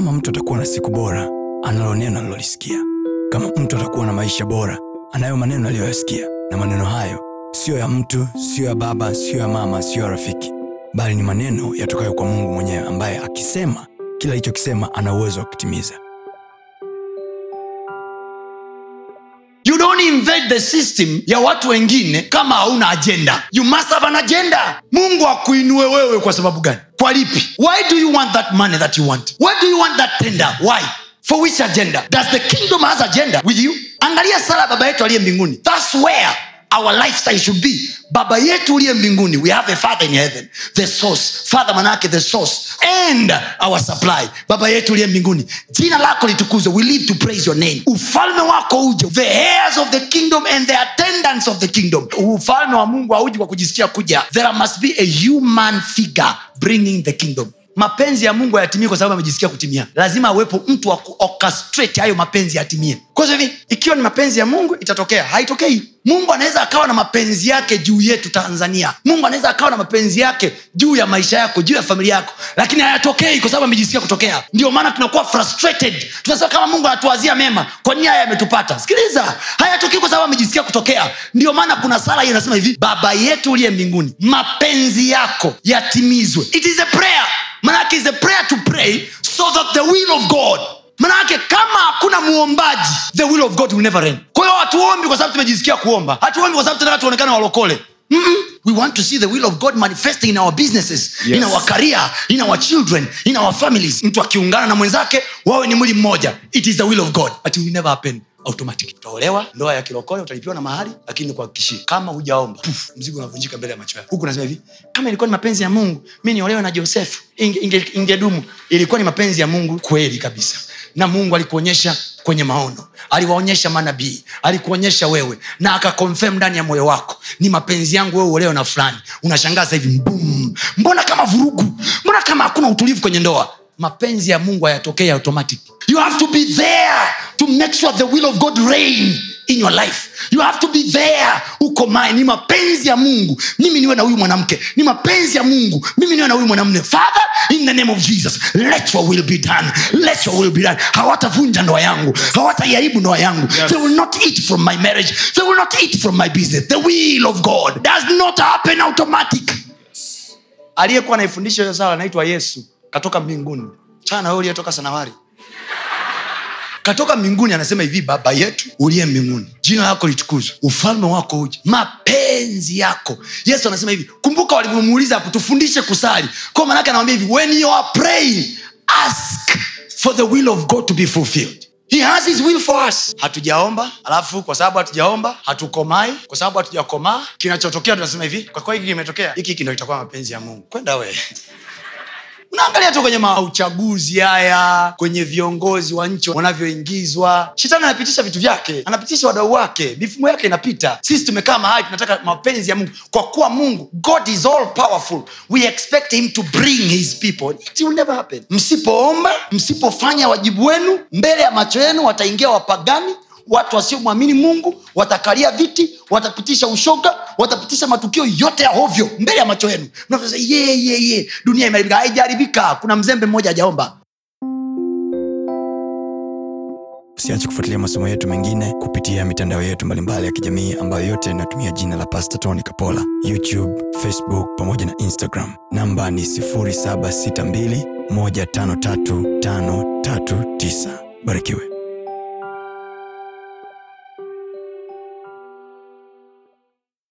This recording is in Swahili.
kama mtu atakuwa na siku bora analo neno alilolisikia kama mtu atakuwa na maisha bora anayo maneno aliyoyasikia. Na maneno hayo siyo ya mtu siyo ya baba siyo ya mama siyo ya rafiki. Bali ni maneno yatokayo kwa mungu mwenyewe ambaye akisema kila alichokisema ana uwezo wa kutimiza. You don't invade the system ya watu wengine kama hauna ajenda. you must have an agenda. Mungu akuinue wewe kwa sababu gani kwa lipi? Why do you want that money that you want? Why do you want that tender? Why? For which agenda? Does the kingdom has agenda with you? Angalia sala baba yetu aliye mbinguni. Thats where our lifestyle should be. Baba yetu uliye mbinguni we have a father in heaven. The source. Father manake the source. And our supply. Baba yetu uliye mbinguni. Jina lako litukuzwe. We live to praise your name. Ufalme wako uje. The heirs of the kingdom and the attendants of the kingdom. Ufalme wa mungu hauji kwa kujisikia kuja. There must be a human figure bringing the kingdom mapenzi ya mungu hayatimii kwa sababu amejisikia kutimia. Lazima awepo mtu wa kuorchestrate hayo mapenzi yatimie. Hivi ikiwa ni mapenzi ya mungu itatokea. Haitokei. Mungu anaweza akawa na mapenzi yake juu yetu tanzania. Mungu anaweza akawa na mapenzi yake juu ya maisha yako juu ya familia yako. Lakini hayatokei kwa sababu amejisikia kutokea. Ndio maana tunakuwa frustrated. Tunasema kama mungu anatuwazia mema kwa nini haya yametupata sikiliza. Hayatokei kwa sababu amejisikia kutokea. Ndio maana kuna sala hii inasema hivi baba yetu uliye mbinguni mapenzi yako yatimizwe. It is a prayer manake is a prayer to pray so that the will of god manake kama hakuna muombaji the will of god will never end kwa hiyo hatuombi kwa sababu tumejisikia kuomba. Hatuombi kwa sababu tunataka tuonekane walokole. Mm-mm. we want to see the will of god manifesting in our businesses yes. in our career in our children in our families. Mtu akiungana na mwenzake wawe ni mwili mmoja. It is the will of god but it will never happen automatic utaolewa ndoa ya kirokole utalipiwa na mahali lakini nikuhakikishie kama hujaomba mzigo unavunjika mbele ya macho yako. Huku nasema hivi kama ilikuwa ni mapenzi ya mungu mi niolewe na josefu ingedumu inge, inge ilikuwa ni mapenzi ya mungu kweli kabisa. Na mungu alikuonyesha kwenye maono. Aliwaonyesha manabii. Alikuonyesha wewe. Na akakonfirm ndani ya moyo wako ni mapenzi yangu wewe uolewe na fulani. Unashangaza hivi mbum. Mbona kama vurugu? Mbona kama hakuna utulivu kwenye ndoa? Mapenzi ya mungu hayatokei automatic. You have to be there to make sure the will of god reign in your life. You have to be there. Uko mae ni mapenzi ya mungu. Mimi niwe na huyu mwanamke. Ni mapenzi ya mungu. Mimi niwe na huyu mwanamume. Father in the name of jesus let your will be done. Let your will be done. Hawatavunja ndoa yangu. Hawataiaibu ndoa yangu. Yes. they will not eat from my marriage. They will not eat from my business. The will of god does not happen automatic. Aliyekuwa anaifundisha hiyo sala anaitwa yesu. Katoka mbinguni. Chana uliyetoka sanawari katoka mbinguni anasema hivi baba yetu uliye mbinguni jina lako litukuzwe ufalme wako uje mapenzi yako. Yesu anasema hivi kumbuka walivyomuuliza hapo tufundishe kusali. Kwa maanake anawambia hivi when you are praying ask for the will of god to be fulfilled. He has his will for us. Hatujaomba alafu kwa sababu hatujaomba hatukomai kwa sababu hatujakomaa kinachotokea tunasema hivi kwa kuwa hiki kimetokea hiki hiki itakuwa mapenzi ya mungu. Kwenda wee unaangalia tu kwenye mauchaguzi haya kwenye viongozi wa nchi wanavyoingizwa. Shetani anapitisha vitu vyake anapitisha wadau wake mifumo yake inapita. Sisi tumekaa mahali tunataka mapenzi ya mungu. Kwa kuwa mungu god is all powerful. We expect him to bring his people. It will never happen. Msipoomba msipofanya wajibu wenu mbele ya macho yenu wataingia wapagani watu wasiomwamini mungu watakalia viti watapitisha ushoga watapitisha matukio yote ya hovyo mbele ya macho yenu. Ye ye ye dunia imeharibika. Haijaharibika. Kuna mzembe mmoja hajaomba. Usiache kufuatilia masomo yetu mengine kupitia mitandao yetu mbalimbali ya kijamii ambayo yote inatumia jina la pasta tony kapola. Youtube facebook pamoja na instagram. Namba ni 762153539 barikiwe